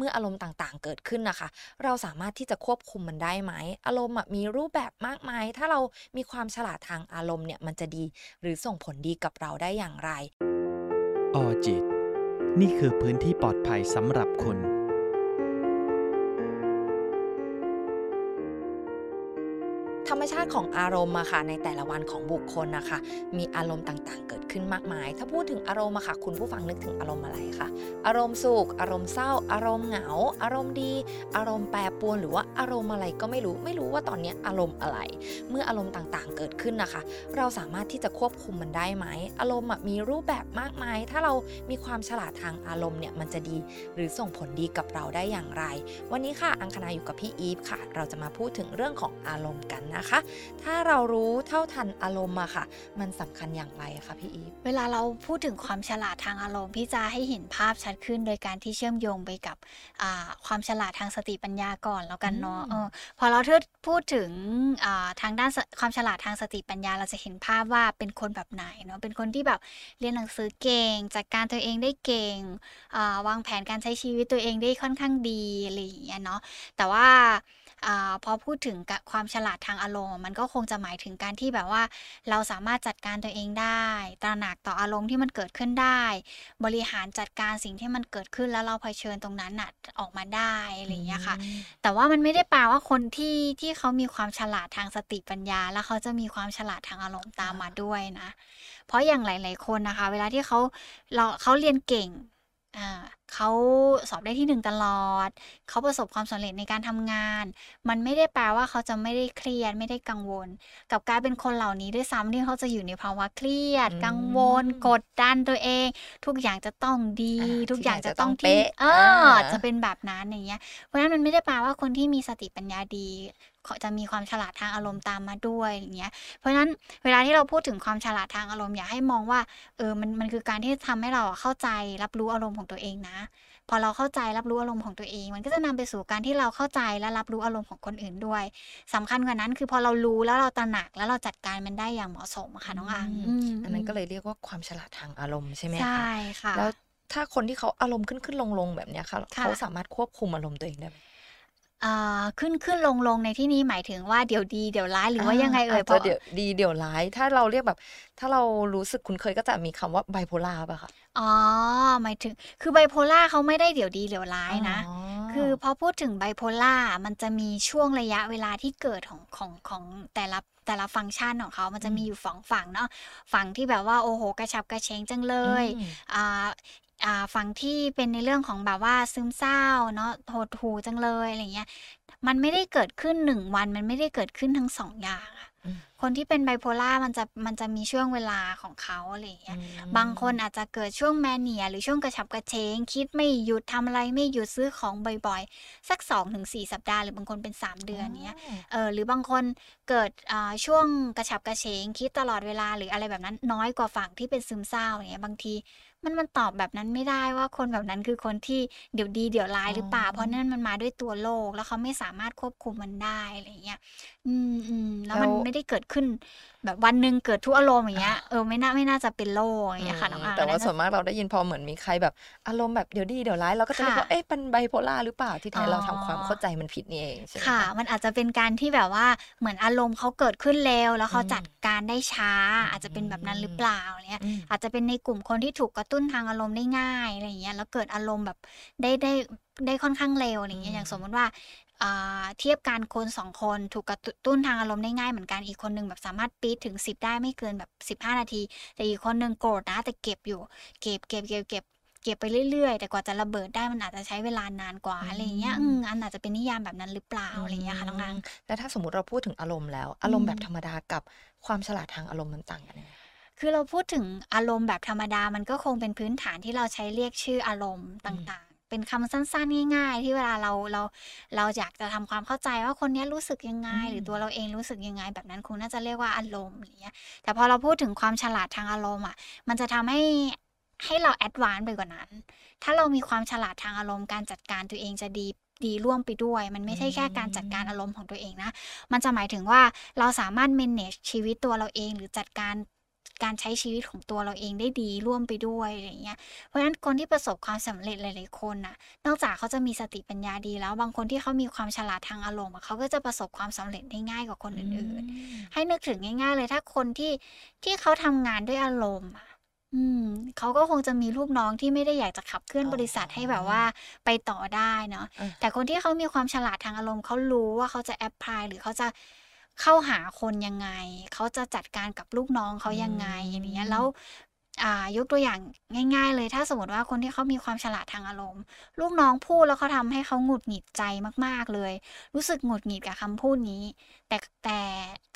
เมื่ออารมณ์ต่างๆ เกิดขึ้นนะคะ เราสามารถที่จะควบคุมมันได้ไหม อารมณ์มีรูปแบบมากมาย ถ้าเรามีความฉลาดทางอารมณ์เนี่ยมันจะดี หรือส่งผลดีกับเราได้อย่างไร ออจิต นี่คือพื้นที่ปลอดภัยสำหรับคุณ ธรรมชาติของอารมณ์อะค่ะในแต่ละวันของบุคคลนะคะ มีอารมณ์ต่างๆ เกิดขึ้นมากมาย ถ้าพูดถึงอารมณ์อะค่ะ คุณผู้ฟังนึกถึงอารมณ์อะไรคะอารมณ์สุขอารมณ์เศร้า อารมณ์เหงา อารมณ์ดี อารมณ์แปรปรวนหรือว่าอารมณ์อะไรก็ไม่รู้ไม่รู้ว่าตอนนี้อารมณ์อะไร เมื่ออารมณ์ต่างๆ เกิดขึ้นนะคะ เราสามารถที่จะควบคุมมันได้ไหมอารมณ์มีรูปแบบมากมาย ถ้าเรามีความฉลาดทางอารมณ์เนี่ยมันจะดี หรือส่งผลดีกับเราได้อย่างไร วันนี้ค่ะอังคณาอยู่กับพี่อีฟค่ะ เราจะมาพูดถึงเรื่องของอารมณ์กันนะคะ ถ้าเรารู้เท่าทันอารมณ์อะค่ะ มันสำคัญอย่างไรคะพี่อีฟเวลาเราพูดถึงความฉลาดทางอารมณ์พี่จะให้เห็นภาพชัดขึ้น โดยการที่เชื่อมโยงไปกับอ่าความฉลาดทางสติปัญญาก่อนแล้วกันเนาะอืมเออพอเราพูดถึงอ่าทางด้านสความฉลาดทางสติปัญญา เราจะเห็นภาพว่าเป็นคนแบบไหนเนาะเป็นคนที่แบบเรียนหนังสือเก่ง จัดการตัวเองได้เก่งอ่าวางแผนการใช้ชีวิตตัวเองได้ค่อนข้างดีอะไรอย่างเงี้ยเนาะแต่ว่า อาพอพูดถึงกับความฉลาดทางอารมณ์ มันก็คงจะหมายถึงการที่แบบว่า เราสามารถจัดการตัวเองได้ ตระหนักต่ออารมณ์ที่มันเกิดขึ้นได้ บริหารจัดการสิ่งที่มันเกิดขึ้นแล้วเราเผชิญตรงนั้นน่ะออกมาได้อะไรอย่างเงี้ยค่ะ แต่ว่ามันไม่ได้แปลว่าคนที่ที่เขามีความฉลาดทางสติปัญญา แล้วเขาจะมีความฉลาดทางอารมณ์ตามมาด้วยนะ เพราะอย่างหลาย ๆ คนนะคะ เวลาที่เขาเราเขาเรียนเก่งอ่า เขาสอบได้ที่หนึ่งตลอด เขาประสบความสำเร็จในการทำงาน มันไม่ได้แปลว่าเขาจะไม่ได้เครียดไม่ได้กังวลกลับกลายเป็นคนเหล่านี้ด้วยซ้ำที่เขาจะอยู่ในภาวะเครียดอืมกังวล กดดันตัวเอง ทุกอย่างจะต้องดีอ่าทุกอย่างจะต้องทุกอย่างจะต้องเป๊ะเอออาจะเป็นแบบนั้นอย่างเงี้ยเพราะฉะนั้นมันไม่ได้แปลว่าคนที่มีสติปัญญาดีเขา จะมีความฉลาดทางอารมณ์ตามมาด้วยอย่างเงี้ย เพราะฉะนั้นเวลาที่เราพูดถึงความฉลาดทางอารมณ์ อยากให้มองว่าเออมันมันคือการที่ทำให้เราอะเข้าใจรับรู้อารมณ์ของตัวเองนะ พอเราเข้าใจรับรู้อารมณ์ของตัวเอง มันก็จะนำไปสู่การที่เราเข้าใจและรับรู้อารมณ์ของคนอื่นด้วยสำคัญกว่านั้นคือพอเรารู้แล้วเราตระหนักแล้วเราจัดการมันได้อย่างเหมาะสมอะค่ะน้องอังอืมมอันนั้นก็เลยเรียกว่าความฉลาดทางอารมณ์ใช่ไหมคะใช่ค่ะแล้วถ้าคนที่เขาอารมณ์ขึ้นขึ้นลงลงๆแบบเนี้ยค่ะค่ะเขาสามารถควบคุมอารมณ์ตัวเองได้ไหม อ่าขึ้นขึ้นลงลงในที่นี้หมายถึงว่าเดี๋ยวดีเดี๋ยวร้ายหรือว่ายังไงเอ่ยาจจะเดี๋ยวดีเดี๋ยวร้าย ถ้าเราเรียกแบบ ถ้าเรารู้สึกคุ้นเคยก็จะมีคำว่าไบโพล่าป่ะคะอ๋อหมายถึง คือไบโพล่าเขาไม่ได้เดี๋ยวดีเดี๋ยวร้ายนะอ๋อคือพอพูดถึงไบโพล่ามันจะมีช่วงระยะเวลาที่เกิดของของของแต่ละแต่ละฟังก์ชันของเขามันจะมีอยู่สองฝั่งเนาะฝั่งที่แบบว่าโอ้โห กระฉับกระเฉงจังเลยอืมอ่า อ่าฝั่งที่เป็นในเรื่องของแบบว่าซึมเศร้าเนาะโหดหูจังเลยอะไรเงี้ย มันไม่ได้เกิดขึ้นหนึ่งวัน มันไม่ได้เกิดขึ้นทั้งสองอย่างอะ คนที่เป็นไบโพล่ามันจะมันจะมีช่วงเวลาของเขาอะไรอย่างเงี้ยอืมบางคนอาจจะเกิดช่วงแมเนีย หรือช่วงกระฉับกระเฉง คิดไม่หยุดทำอะไรไม่หยุดซื้อของบ่อยๆ สัก2-4สัปดาห์หรือบางคนเป็น 3 เดือนเนี้ยเออหรือบางคนเกิดอ่าช่วงกระฉับกระเฉง คิดตลอดเวลาหรืออะไรแบบนั้นน้อยกว่าฝั่งที่เป็นซึมเศร้าอย่างเงี้ยบางทีมันมันตอบแบบนั้นไม่ได้ว่าคนแบบนั้นคือคนที่เดี๋ยวดีเดี๋ยวร้ายหรือเปล่าอ๋อเพราะนั่นมันมาด้วยตัวโลก แล้วเขาไม่สามารถควบคุมมันได้อะไรอย่างเงี้ย อืมอืมแล้วมันไม่ได้เกิดขึ้น แบบวันหนึ่งเกิดทุกอารมณ์อย่างเงี้ยเออไม่น่าไม่น่าจะเป็นโรคอย่างเงี้ยค่ะน้องอืมอาแต่ว่าอันส่วนั้นนมากเราได้ยินพอเหมือนมีใครแบบอารมณ์แบบเดี๋ยวดีเดี๋ยวร้ายเราก็จะเรียกว่าค่ะเอ๊ะเป็นไบโพล่าหรือเปล่าที่แท้อ๋อเราทำความเข้าใจมันผิดนี่เองใช่ไหมค่ะคะมันอาจจะเป็นการที่แบบว่าเหมือนอารมณ์เขาเกิดขึ้นเร็วแล้วเขาอืมจัดการได้ช้าอืมอาจจะเป็นแบบนั้นหรือเปล่าเนี่ยอืมอาจจะเป็นในกลุ่มคนที่ถูกกระตุ้นทางอารมณ์ได้ง่ายอะไรอย่างเงี้ยแล้วเกิดอารมณ์แบบได้ได้ได้ค่อนข้างเร็วอะไรอย่างเงี้ยอย่างสมมติว่าอ่า เทียบกันคนสองคนถูกกระตุ้นทางอารมณ์ได้ง่ายเหมือนกันอีกคนหนึ่งแบบสามารถปีดถึง 10 ได้ไม่เกินแบบ 15 นาที แต่อีกคนหนึ่งโกรธนะแต่เก็บอยู่ เก็บเก็บเก็บเก็บเก็บไปเรื่อยๆ แต่กว่าจะระเบิดได้มันอาจจะใช้เวลานานกว่าอืมอะไรอย่างเงี้ยอืมอันอาจจะเป็นนิยามแบบนั้นหรือเปล่าอะไรอย่างเงี้ยค่ะน้องนางแล้วถ้าสมมติเราพูดถึงอารมณ์แล้ว อารมณ์อืมแบบธรรมดากับความฉลาดทางอารมณ์มันต่างกันยังไงคือเราพูดถึงอารมณ์แบบธรรมดามันก็คงเป็นพื้นฐานที่เราใช้เรียกชื่ออารมณ์ต่างๆ เป็นคำสั้นๆ ง่าย ๆ ที่เวลาเราเราเราอยากจะทำความเข้าใจว่าคนเนี้ยรู้สึกยังไงอืมหรือตัวเราเองรู้สึกยังไง แบบนั้นคงน่าจะเรียกว่าอารมณ์อะไรเงี้ยแต่พอเราพูดถึงความฉลาดทางอารมณ์อะมันจะทำให้ให้เราแอดวานซ์ไปกว่านั้น ถ้าเรามีความฉลาดทางอารมณ์การจัดการตัวเองจะดีดีร่วมไปด้วย มันไม่ใช่แค่การจัดการอารมณ์ของตัวเองนะ มันจะหมายถึงว่าเราสามารถ manage ชีวิตตัวเราเองหรือจัดการ การใช้ชีวิตของตัวเราเองได้ดีร่วมไปด้วยอะไรอย่างเงี้ยเพราะฉะนั้นคนที่ประสบความสำเร็จหลาย ๆ คนน่ะ นอกจากเขาจะมีสติปัญญาดีแล้ว บางคนที่เขามีความฉลาดทางอารมณ์อะเขาก็จะประสบความสำเร็จได้ง่ายกว่าคนอื่น ๆ ให้นึกถึงง่าย ๆ เลยถ้าคนที่ที่เขาทำงานด้วยอารมณ์อะอืมเขาก็คงจะมีลูกน้องที่ไม่ได้อยากจะขับเคลื่อนอ๋อบริษัทให้แบบว่าไปต่อได้เนาะอะแต่คนที่เขามีความฉลาดทางอารมณ์เขารู้ว่าเขาจะแอพพลายหรือเขาจะ เข้าหาคนยังไง เขาจะจัดการกับลูกน้องเขายังไงอย่างเงี้ยแล้วอ่ายกตัวอย่างง่าย ๆ เลยถ้าสมมติว่าคนที่เขามีความฉลาดทางอารมณ์ ลูกน้องพูดแล้วเขาทำให้เขาหงุดหงิดใจมากๆเลย รู้สึกหงุดหงิดกับคำพูดนี้ แต่แต่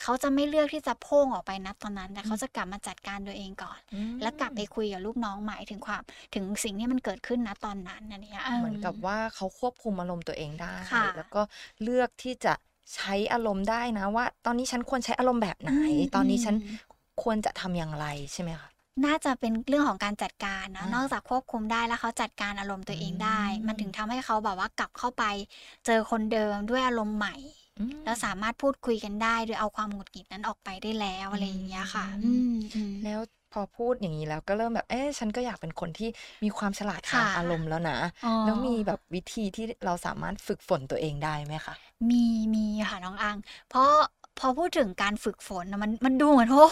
เขาจะไม่เลือกที่จะโพ่งออกไปนัตอนนั้น แต่เขาจะกลับมาจัดการตัวเองก่อนอืมแล้วกลับไปคุยกับลูกน้องใหม่ถึงความ ถึงสิ่งที่มันเกิดขึ้นนะตอนนั้นอันเนี้ยเหมือนกับว่าเขาควบคุมอารมณ์ตัวเองได้ค่ะแล้วก็เลือกที่จะ ใช้อารมณ์ได้นะว่า ตอนนี้ฉันควรใช้อารมณ์แบบไหนอืมตอนนี้ฉันอืมควรจะทำอย่างไรใช่ไหมคะน่าจะเป็นเรื่องของการจัดการนะอ่านนอกจากควบคุมได้แล้วเขาจัดการอารมณ์ตัวเองได้อืมมันถึงทำให้เขาแบบว่ากลับเข้าไป เจอคนเดิมด้วยอารมณ์ใหม่อืมแล้วสามารถพูดคุยกันได้โดยเอาความหงุดหงิดนั้นออกไปได้แล้วอะไรอย่างเงี้ยค่ะอือืมมอืมแล้ว พอพูดอย่างนี้แล้วก็เริ่มแบบ เอ๊ะฉันก็อยากเป็นคนที่มีความฉลาดทางค่ะอารมณ์แล้วนะอ๋อแล้วมีแบบวิธีที่เราสามารถฝึกฝนตัวเองได้ไหมคะ มีมีค่ะน้องอัง เพราะ พอพูดถึงการฝึกฝนน่ะมันมันดูเหมือนโอ้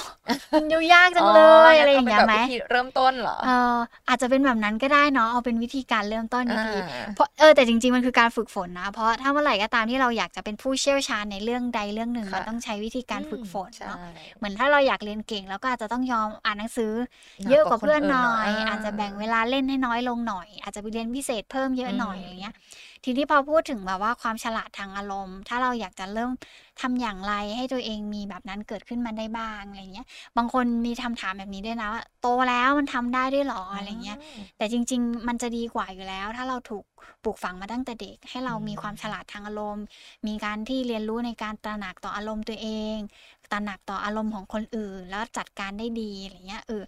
มันดูยากจังเลยอะไรอย่างเงี้ยงั้นไหมเอาเป็นแบบวิธีเริ่มต้นเหรอเอออาจจะเป็นแบบนั้นก็ได้เนาะเอาเป็นวิธีการเริ่มต้นดีอ่าๆเพราะเออแต่จริง ๆ มันคือการฝึกฝนนะ เพราะถ้าเมื่อไหร่ก็ตามที่เราอยากจะเป็นผู้เชี่ยวชาญในเรื่องใดเรื่องหนึ่งค่ะมันต้องใช้วิธีการฝึกฝนใช่เนาะเหมือนถ้าเราอยากเรียนเก่งแล้วก็อาจจะต้องยอมอ่านหนังสือหนักเยอะกว่าคนเพื่อนหน่อยาอาจจะแบ่งเวลาเล่นให้น้อยลงหน่อย อาจจะไปเรียนพิเศษเพิ่มเยอะหน่อยอืมอะไรเงี้ยทีนี้พอพูดถึงแบบว่าความฉลาดทางอารมณ์ ถ้าเราอยากจะเริ่มทำอย่างไรให้ตัวเองมีแบบนั้นเกิดขึ้นมาได้บ้างอะไรเงี้ย บางคนมีคำถามแบบนี้ด้วยนะว่าโตแล้วมันทำได้ด้วยเหรออะไรเงี้ย แต่จริง ๆ มันจะดีกว่าอยู่แล้ว ถ้าเราถูกปลูกฝังมาตั้งแต่เด็ก ให้เราอืมมีความฉลาดทางอารมณ์ มีการที่เรียนรู้ในการตระหนักต่ออารมณ์ตัวเอง ตระหนักต่ออารมณ์ของคนอื่น แล้วจัดการได้ดีอะไรเงี้ยเออ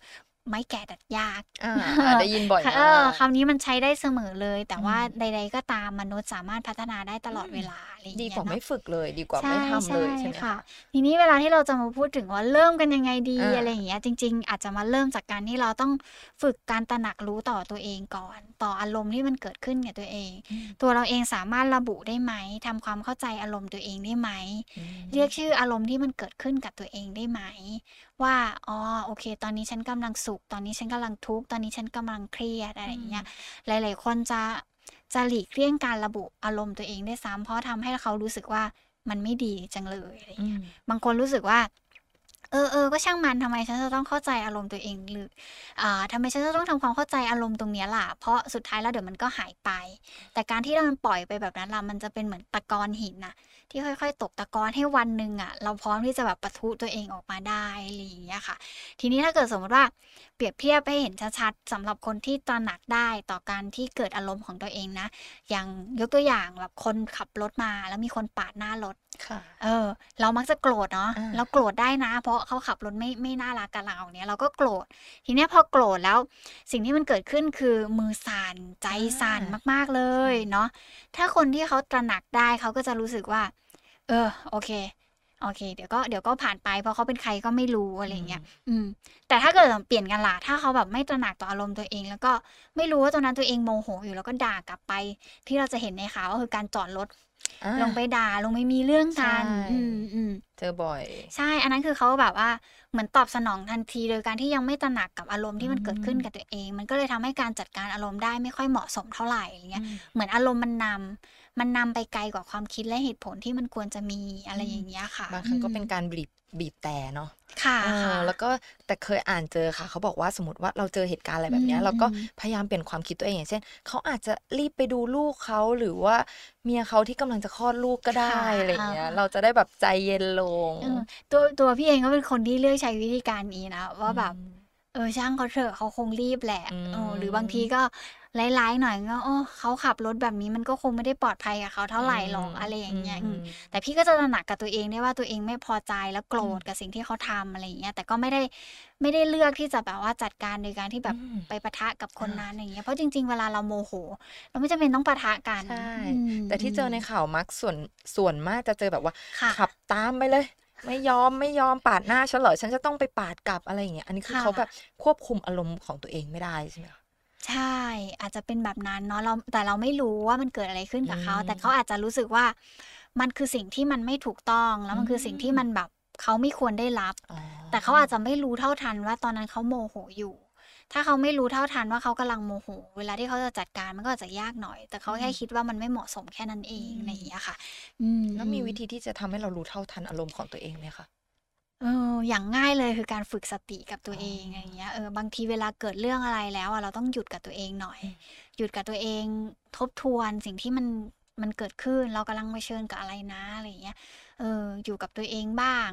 ไม่แก่ดัดยากอ่าอ่าได้ยินบ่อยค่ะมาเออกคำนี้มันใช้ได้เสมอเลย แต่ว่าอืมใด ๆ ก็ตามมนุษย์สามารถพัฒนาได้ตลอดเวลาอะไรอย่างดีเงี้ยกว่าไม่เนาะฝึกเลย ดีกว่าไม่ทำเลยใช่ไหมค่ะคะทีนี้เวลาที่เราจะมาพูดถึงว่าเริ่มกันยังไงดีอ่าอะไรอย่างเงี้ยจริง ๆ อาจจะมาเริ่มจากการที่เราต้องฝึกการตระหนักรู้ต่อตัวเองก่อน ต่ออารมณ์ที่มันเกิดขึ้นกับตัวเอง ตัวเราเองสามารถระบุได้ไหมทำความเข้าใจอารมณ์ตัวเองได้ไหมอืมเรียกชื่ออารมณ์ที่มันเกิดขึ้นกับตัวเองได้ไหม ว่าอ๋อโอเค ตอนนี้ฉันกำลังสุข ตอนนี้ฉันกำลังทุกข์ ตอนนี้ฉันกำลังเครียดอะไรอย่างเงี้ย หลาย ๆ คนจะจะหลีกเลี่ยงการระบุอารมณ์ตัวเองได้วยซ้ำเพราะทำให้เขารู้สึกว่ามันไม่ดีจังเลยอะไรอย่างเงี้ยอืมบางคนรู้สึกว่า เออเออก็ช่างมันทำไมฉันจะต้องเข้าใจอารมณ์ตัวเองหรืออ่าทำไมฉันจะต้องทำความเข้าใจอารมณ์ตรงนี้ล่ะ เพราะสุดท้ายแล้วเดี๋ยวมันก็หายไป แต่การที่เรามันปล่อยไปแบบนั้นล่ะมันจะเป็นเหมือนตะกอนหินน่ะ ที่ค่อย ๆ ตกตะกอนให้วันหนึ่งอะ เราพร้อมที่จะแบบปะทุตัวเองออกมาได้อะไรอย่างเงี้ยค่ะ ทีนี้ถ้าเกิดสมมติว่าเปรียบเทียบให้เห็นชัดๆสำหรับคนที่ตระหนักได้ต่อการที่เกิดอารมณ์ของตัวเองนะ อย่างยกตัวอย่างแบบคนขับรถมาแล้วมีคนปาดหน้ารถค่ะเออ เรามักจะโกรธเนาะอ่าเราโกรธได้นะ เพราะเขาขับรถไม่ไม่น่ารักกับเราเนี่ยเราก็โกรธทีเนี้ยพอโกรธแล้ว สิ่งที่มันเกิดขึ้นคือมือสั่นใจสั่นมากๆเลยเนาะถ้าคนที่เขาตระหนักได้เขาก็จะรู้สึกว่า เออ โอเค โอเค เดี๋ยวก็เดี๋ยวก็ผ่านไป เพราะเขาเป็นใครก็ไม่รู้อะไรอย่างเงี้ยอืม แต่ถ้าเกิดเปลี่ยนกันล่ะ ถ้าเขาแบบไม่ตระหนักต่ออารมณ์ตัวเอง แล้วก็ไม่รู้ว่าตอนนั้นตัวเองโมโหอยู่แล้วก็ด่ากลับไป ที่เราจะเห็นในข่าวก็คือการจอดรถอ่า ลงไปด่าลงไปมีเรื่องกันใช่อืมอืมเจอบ่อย ใช่อันนั้นคือเขาแบบว่าเหมือนตอบสนองทันที โดยการที่ยังไม่ตระหนักกับอารมณ์ที่มันเกิดขึ้นกับตัวเอง มันก็เลยทำให้การจัดการอารมณ์ได้ไม่ค่อยเหมาะสมเท่าไหร่อะไรเงี้ยเหมือนอารมณ์มันนำมันนำไปไกลกว่าความคิดและเหตุผลที่มันควรจะมีอะไรอย่างเงี้ยค่ะบางครั้งก็อืมเป็นการบีบบีบแต่เนาะค่ะเออค่ะแล้วก็แต่เคยอ่านเจอค่ะ เขาบอกว่าสมมติว่าเราเจอเหตุการณ์อะไรแบบเนี้ยอืมเราก็อืมพยายามเปลี่ยนความคิดตัวเองอย่างเช่นเขาอาจจะรีบไปดูลูกเขาหรือว่าเมียเขาที่กำลังจะคลอดลูกก็ได้ค่ะอะไรอย่างเงี้ยอ่าเราจะได้แบบใจเย็นลงเออตัวตัวพี่เองก็เป็นคนที่เลือกใช้วิธีการนี้นะว่าแบบอืม เออช่างเขาเถอะเขาคงรีบแหละอืมเออหรือบางทีก็ร้ายๆหน่อยก็โอ้เขาขับรถแบบนี้มันก็คงไม่ได้ปลอดภัยกับเขาเท่าไหร่หรอกอะไรอย่างเงี้ยอืมแต่พี่ก็จะตระหนักกับตัวเองได้ว่าตัวเองไม่พอใจแล้วโกรธกับสิ่งที่เขาทำอะไรอย่างเงี้ยแต่ก็ไม่ได้ไม่ได้เลือกที่จะแบบว่าจัดการโดยการที่แบบอืมไปปะทะกับคนอ่านั้นอย่างเงี้ยเพราะจริง ๆ เวลาเราโมโห เราไม่จำเป็นต้องปะทะกันใช่อืมแต่ที่เจอในข่าวมักส่วนส่วนมากจะเจอแบบว่าค่ะขับตามไปเลย ไม่ยอมไม่ยอมปาดหน้าฉันเหรอฉันจะต้องไปปาดกลับอะไรอย่างเงี้ยอันนี้คือค่ะเขาแบบควบคุมอารมณ์ของตัวเองไม่ได้ใช่ไหมคะใช่ อาจจะเป็นแบบนั้นเนาะเราแต่เราไม่รู้ว่ามันเกิดอะไรขึ้นกับเขาอืมแต่เขาอาจจะรู้สึกว่ามันคือสิ่งที่มันไม่ถูกต้องแล้วมันคือสิ่งที่มันแบบเขาไม่ควรได้รับอ๋อแต่เขาอาจจะไม่รู้เท่าทันว่าตอนนั้นเขาโมโหอยู่ ถ้าเขาไม่รู้เท่าทันว่าเขากำลังโมโห เวลาที่เขาจะจัดการมันก็อาจจะยากหน่อย แต่เขาแค่คิดว่ามันไม่เหมาะสมแค่นั้นเองอะไรอย่างเงี้ยค่ะอืมแล้วมีวิธีที่จะทำให้เรารู้เท่าทันอารมณ์ของตัวเองไหมคะเอออย่างง่ายเลยคือการฝึกสติกับตัวเองอ๋อออะไรอย่างเงี้ยเออบางทีเวลาเกิดเรื่องอะไรแล้วอะเราต้องหยุดกับตัวเองหน่อยอืมหยุดกับตัวเองทบทวนสิ่งที่มันมันเกิดขึ้นเรากำลังเผชิญกับอะไรนะอะไรอย่างเงี้ยเอออยู่กับตัวเองบ้าง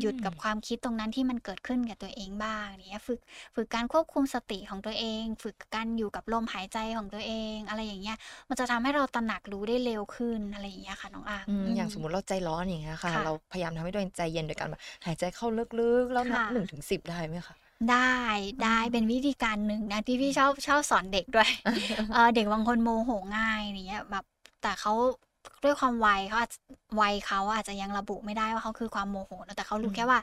หยุดกับความคิดตรงนั้นที่มันเกิดขึ้นกับตัวเองบ้างอย่างเงี้ยฝึกฝึกการควบคุมสติของตัวเอง ฝึกการอยู่กับลมหายใจของตัวเอง อะไรอย่างเงี้ย มันจะทำให้เราตระหนักรู้ได้เร็วขึ้นอะไรอย่างเงี้ยค่ะน้องอางอืมอือย่างสมมติเราใจร้อนอย่างเงี้ยค่ะค่ะเราพยายามทำให้ตัวเองใจเย็นโดยการแบบหายใจเข้าลึกๆ แล้วนับค่ะหนึ่งถึงสิบได้ไหมคะได้ได้อืมเป็นวิธีการหนึ่งนะที่พี่ชอบชอบสอนเด็กด้วยเออเด็กบางคนโมโหง่ายอย่างเงี้ยแบบแต่เขา ด้วยความวัยเขาอาจวัยเขาอาจจะยังระบุไม่ได้ว่าเขาคือความโมโหนะแต่เขารู้อืมแค่ว่า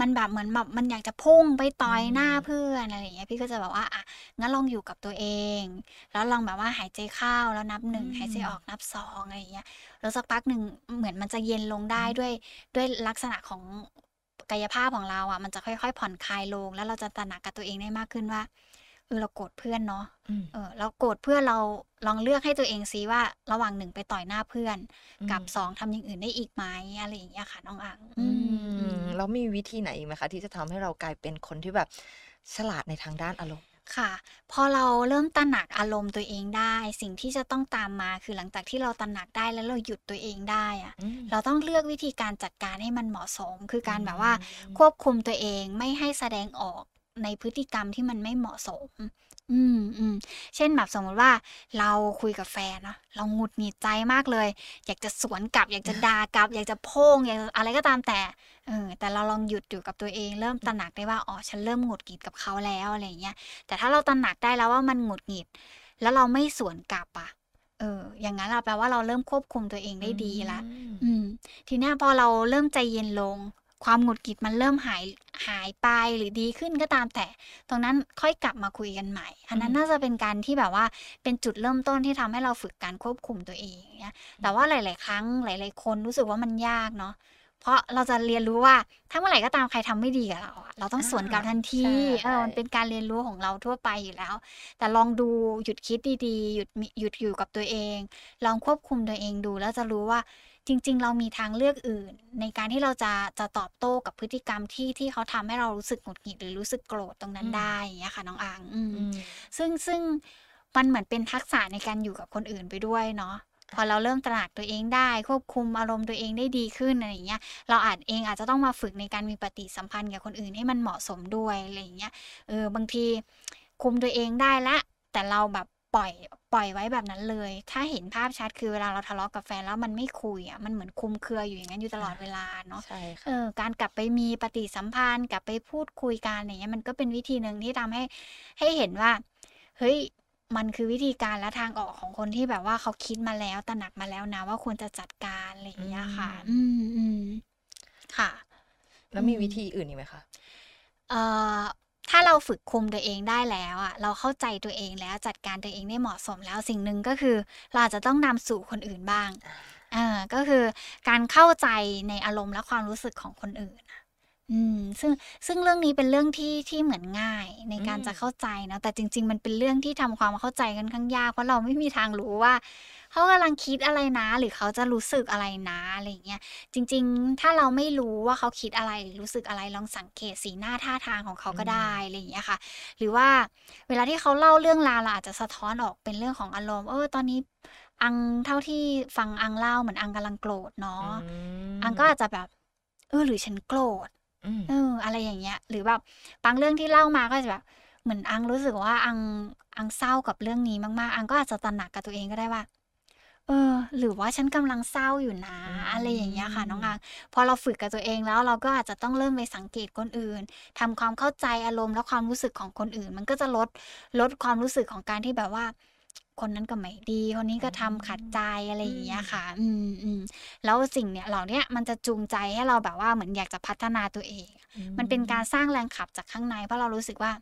มันแบบเหมือนแบบมันอยากจะพุ่งไปต่อยหน้าอืมเพื่อนอะไรอย่างเงี้ยพี่ก็จะแบบว่าอะงั้นลองอยู่กับตัวเอง แล้วลองแบบว่าหายใจเข้าแล้วนับหนึ่งหายใจออกนับสองอะไรอย่างเงี้ยแล้วสักพักหนึ่งเหมือนมันจะเย็นลงได้ด้วยด้วยลักษณะของกายภาพของเราอะมันจะค่อย ๆ ผ่อนคลายลง แล้วเราจะตระหนักกับตัวเองได้มากขึ้นว่า เออเราโกรธเพื่อนเนาะอืมเออเราโกรธเพื่อนเราลองเลือกให้ตัวเองซิว่าระหว่างหนึ่งไปต่อยหน้าเพื่อน กับอืมสองทำอย่างอื่นได้อีกไหมอะไรอย่างเงี้ยค่ะน้องอังอือืมมแล้วมีวิธีไหนอีกไหมคะ ที่จะทำให้เรากลายเป็นคนที่แบบฉลาดในทางด้านอารมณ์ค่ะ พอเราเริ่มตระหนักอารมณ์ตัวเองได้ สิ่งที่จะต้องตามมาคือหลังจากที่เราตระหนักได้แล้วเราหยุดตัวเองได้อะอืมเราต้องเลือกวิธีการจัดการให้มันเหมาะสม คือการแบบว่าอืมควบคุมตัวเองไม่ให้แสดงออก ในพฤติกรรมที่มันไม่เหมาะสม อืมอืมเช่นแบบสมมติว่าเราคุยกับแฟนเนาะเราหงุดหงิดใจมากเลย อยากจะสวนกลับ อยากจะด่ากลับ อยากจะโพ่งอยากจะอะไรก็ตามแต่เออแต่เราลองหยุดอยู่กับตัวเอง เริ่มตระหนักได้ว่าอ๋อฉันเริ่มหงุดหงิดกับเขาแล้วอะไรอย่างเงี้ยแต่ถ้าเราตระหนักได้แล้วว่ามันหงุดหงิด แล้วเราไม่สวนกลับอะเออ อย่างนั้นเราแปลว่าเราเริ่มควบคุมตัวเองได้ดีละ อืมอืมทีเนี้ยพอเราเริ่มใจเย็นลง ความหงุดหงิดมันเริ่มหายหายไปหรือดีขึ้นก็ตามแต่ ตรงนั้นค่อยกลับมาคุยกันใหม่ อันนั้นอืมน่าจะเป็นการที่แบบว่าเป็นจุดเริ่มต้นที่ทำให้เราฝึกการควบคุมตัวเองเนี้ยแต่ว่าหลาย ๆ ครั้งหลาย ๆ คนรู้สึกว่ามันยากเนาะเพราะเราจะเรียนรู้ว่าถ้าเมื่อไหร่ก็ตามใครทำไม่ดีกับเราอะเราต้องสวนกลับทันทีใช่เออมันเป็นการเรียนรู้ของเราทั่วไปอยู่แล้ว แต่ลองดูหยุดคิดดีๆหยุดมีหยุดอยู่กับตัวเอง ลองควบคุมตัวเองดูแล้วจะรู้ว่า จริง ๆ เรามีทางเลือกอื่น ในการที่เราจะจะตอบโต้กับพฤติกรรมที่ที่เขาทำให้เรารู้สึกหงุดหงิดหรือรู้สึกโกรธตรงนั้นอืมได้อย่างเงี้ยค่ะน้องอังอืมอืมซึ่งซึ่งมันเหมือนเป็นทักษะในการอยู่กับคนอื่นไปด้วยเนาะพอเราเริ่มตระหนักตัวเองได้ ควบคุมอารมณ์ตัวเองได้ดีขึ้นอะไรอย่างเงี้ยเราอาจเองอาจจะต้องมาฝึกในการมีปฏิสัมพันธ์กับคนอื่นให้มันเหมาะสมด้วยอะไรอย่างเงี้ยเออบางทีคุมตัวเองได้ละ แต่เราแบบ ปล่อยปล่อยไว้แบบนั้นเลย ถ้าเห็นภาพชัดคือเวลาเราทะเลาะกับแฟนแล้วมันไม่คุยอะมันเหมือนคลุมเครืออยู่อย่างนั้นอยู่ตลอดเวลาเนาะใช่ค่ะเออการกลับไปมีปฏิสัมพันธ์ กลับไปพูดคุยกันอย่างเงี้ยมันก็เป็นวิธีหนึ่งที่ทำให้ให้เห็นว่าเฮ้ยมันคือวิธีการและทางออกของคนที่แบบว่าเขาคิดมาแล้วตระหนักมาแล้วนะ ว่าควรจะจัดการอะไรอย่างเงี้ยค่ะ อือืมอืมค่ะ แล้วมีอืมวิธีอื่นอีกไหมคะเอ่อ ถ้าเราฝึกคุมตัวเองได้แล้วอะเราเข้าใจตัวเองแล้วจัดการตัวเองได้เหมาะสมแล้วสิ่งหนึ่งก็คือ เราอาจจะต้องนำสู่คนอื่นบ้างเอ่าก็คือการเข้าใจในอารมณ์และความรู้สึกของคนอื่น อะอืมซึ่งซึ่งเรื่องนี้เป็นเรื่องที่ที่เหมือนง่ายในการอืมจะเข้าใจนะแต่จริง ๆ มันเป็นเรื่องที่ทำความเข้าใจกันข้างยากเพราะเราไม่มีทางรู้ว่าเขากำลังคิดอะไรนะ หรือเขาจะรู้สึกอะไรนะอะไรอย่างเงี้ยจริง ๆ ถ้าเราไม่รู้ว่าเขาคิดอะไรหรือรู้สึกอะไรลองสังเกตสีหน้าท่าทางของเขาก็อืมได้อะไรอย่างเงี้ยค่ะ หรือว่าเวลาที่เขาเล่าเรื่องราวเราอาจจะสะท้อนออกเป็นเรื่องของอารมณ์เออตอนนี้อังเท่าที่ฟังอังเล่าเหมือนอังกำลังโกรธเนาะมอังก็อาจจะแบบเออหรือฉันโกรธอืม เออ อะไรอย่างเงี้ย หรือแบบบางเรื่องที่เล่ามาก็จะแบบเหมือนอังรู้สึกว่าอังอังเศร้ากับเรื่องนี้มากๆ อังก็อาจจะตระหนักกับตัวเองก็ได้ว่า เออ หรือว่าฉันกำลังเศร้าอยู่นะ อะไรอย่างเงี้ยค่ะ น้องอัง พอเราฝึกกับตัวเองแล้วเราก็อาจจะต้องเริ่มไปสังเกตคนอื่นทำความเข้าใจอารมณ์และความรู้สึกของคนอื่น มันก็จะลดลดความรู้สึกของการที่แบบว่า คนนั้นก็ไม่ดี คนนี้ก็ทำขัดใจอะไรอย่างเงี้ยค่ะ อืมอืมแล้วสิ่งเนี้ยเหล่าเนี้ยมันจะจูงใจให้เราแบบว่าเหมือนอยากจะพัฒนาตัวเอง มันเป็นการสร้างแรงขับจากข้างในเพราะเรารู้สึกว่า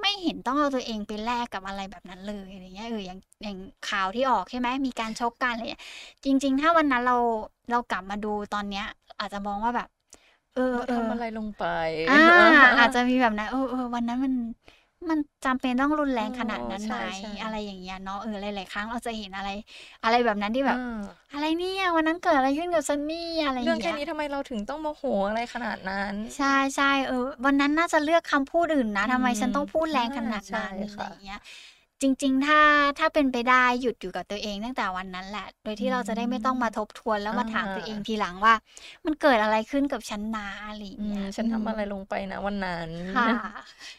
ไม่เห็นต้องเอาตัวเองไปแลกกับอะไรแบบนั้นเลยอะไรเงี้ยเอออย่างอย่างข่าวที่ออกใช่ไหมมีการชกกันอะไรเงี้ยจริง ๆ ถ้าวันนั้นเราเรากลับมาดูตอนเนี้ย อาจจะมองว่าแบบ เออเราเออทำอะไรลงไปอ่าอาจจะมีแบบนั้นเออเออวันนั้นมัน มันจำเป็นต้องรุนแรงขนาดนั้นไหมใช่ใช่อะไรอย่างเงี้ยเนาะเออหลายๆครั้งเราจะเห็นอะไร อะไรแบบนั้นที่แบบอ่าอะไรเนี่ยวันนั้นเกิดอะไรขึ้นกับซันนี่อะไรอย่างเรื่องเงี้แค่ยนี้ทำไมเราถึงต้องโมโหอะไรขนาดนั้น ใช่ใช่เออ วันนั้นน่าจะเลือกคำพูดอื่นนะทำไมฉันต้องพูดแรงขนาดใช่นั้นอะไรค่ะอย่างเงี้ย จริง ๆ ถ้าถ้าเป็นไปได้หยุดอยู่กับตัวเองตั้งแต่วันนั้นแหละ โดยที่เราจะได้ไม่ต้องมาทบทวนแล้วมาถามตัวเองทีหลังว่า มันเกิดอะไรขึ้นกับฉันนะอะไรอย่างอืเงี้มยฉันทำอะไรลงไปนะวันนั้นค่ะ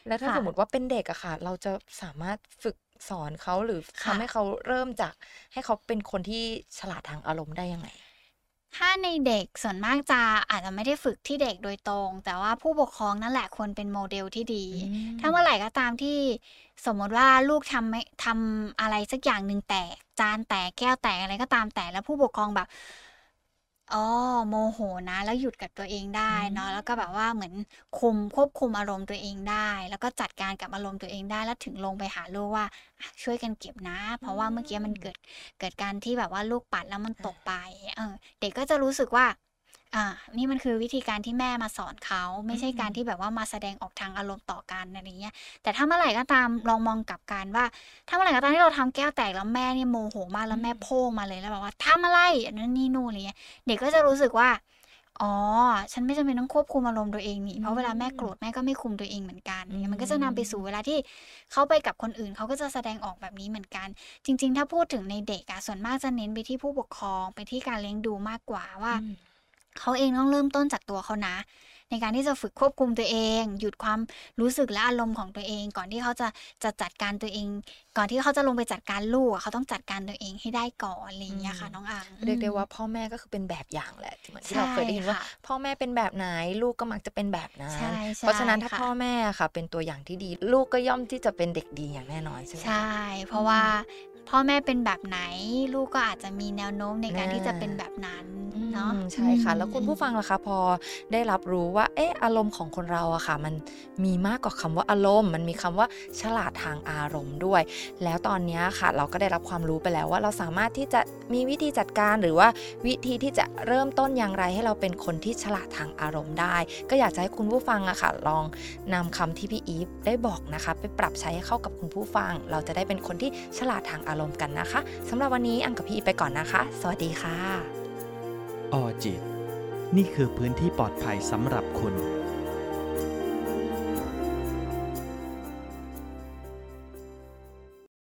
แล้วถ้าค่ะสมมติว่าเป็นเด็กอะค่ะ เราจะสามารถฝึกสอนเขาหรือค่ะทำให้เขาเริ่มจากให้เขาเป็นคนที่ฉลาดทางอารมณ์ได้ยังไง ถ้าในเด็กส่วนมากจะอาจจะไม่ได้ฝึกที่เด็กโดยตรง แต่ว่าผู้ปกครองนั่นแหละควรเป็นโมเดลที่ดีอืมถ้าเมื่อไหร่ก็ตามที่สมมติว่าลูกทำไม่ทำอะไรสักอย่างหนึ่งแตกจานแตกแก้วแตกอะไรก็ตามแต่แล้วผู้ปกครองแบบ อ๋อ โมโหนะ แล้วหยุดกับตัวเองได้เนาะ แล้วก็แบบว่าเหมือนคุมควบคุมอารมณ์ตัวเองได้ แล้วก็จัดการกับอารมณ์ตัวเองได้ แล้วถึงลงไปหาลูกว่าอะช่วยกันเก็บนะ เพราะว่าเมื่อกี้มันเกิดเกิดการที่แบบว่าลูกปัดแล้วมันตกไป เออ เด็กก็จะรู้สึกว่า อ่า นี่มันคือวิธีการที่แม่มาสอนเขาไม่ใช่การที่แบบว่ามาแสดงออกทางอารมณ์ต่อกันอะไรเงี้ย แต่ถ้าเมื่อไหร่ก็ตามลองมองกลับกันว่า ถ้าเมื่อไหร่ก็ตามที่เราทำแก้วแตกแล้วแม่เนี่ยโมโหมากแล้วแม่โพ่งมาเลยแล้วแบบว่าทำอะไรอันนั้นนี่นู่นอะไรเงี้ยเด็กก็จะรู้สึกว่าอ๋อ ฉันไม่จำเป็นต้องควบคุมอารมณ์ตัวเองนี่ เพราะเวลาแม่โกรธแม่ก็ไม่คุมตัวเองเหมือนกันอืมมันก็จะนำไปสู่เวลาที่เขาไปกับคนอื่นเขาก็จะแสดงออกแบบนี้เหมือนกัน จริง ๆ ถ้าพูดถึงในเด็กอะส่วนมากจะเน้นไปที่ผู้ปกครองไปที่การเลี้ยงดูมากกว่าว่าอืม เขาเองต้องเริ่มต้นจากตัวเขานะ ในการที่จะฝึกควบคุมตัวเอง หยุดความรู้สึกและอารมณ์ของตัวเอง ก่อนที่เขาจะจะจัดการตัวเอง ก่อนที่เขาจะลงไปจัดการลูกอะเขาต้องจัดการตัวเองให้ได้ก่อนอะไรอย่างเงี้ยค่ะอืมน้องอังเรียกได้อืมว่าพ่อแม่ก็คือเป็นแบบอย่างแหละเหมือนที่ใช่เราเคยได้ยินว่าค่ะพ่อแม่เป็นแบบไหนลูกก็มักจะเป็นแบบนั้นใช่เพราะฉะนั้นถ้าใช่ค่ะพ่อแม่ค่ะ เป็นตัวอย่างที่ดี ลูกก็ย่อมที่จะเป็นเด็กดีอย่างแน่นอนใช่ไหมคะใช่ เพราะว่า พ่อแม่เป็นแบบไหน ลูกก็อาจจะมีแนวโน้มในการอ่าที่จะเป็นแบบนั้นเนาะอืมใช่ค่ะ แล้วคุณผู้ฟังล่ะคะ พอได้รับรู้ว่า เอออารมณ์ของคนเราอะค่ะ มันมีมากกว่าคำว่าอารมณ์ มันมีคำว่าฉลาดทางอารมณ์ด้วย แล้วตอนเนี้ยค่ะ เราก็ได้รับความรู้ไปแล้วว่าเราสามารถที่จะมีวิธีจัดการหรือว่าวิธีที่จะเริ่มต้นอย่างไรให้เราเป็นคนที่ฉลาดทางอารมณ์ได้ ก็อยากจะให้คุณผู้ฟังอะค่ะ ลองนำคำที่พี่อีฟได้บอกนะคะ ไปปรับใช้ให้เข้ากับคุณผู้ฟัง เราจะได้เป็นคนที่ฉลาดทางอารมณ์ารมณ์กันนะคะสำหรับวันนี้อังกับพี่ไปก่อนนะคะ สวัสดีค่ะ ออจิต นี่คือพื้นที่ปลอดภัยสำหรับคุณ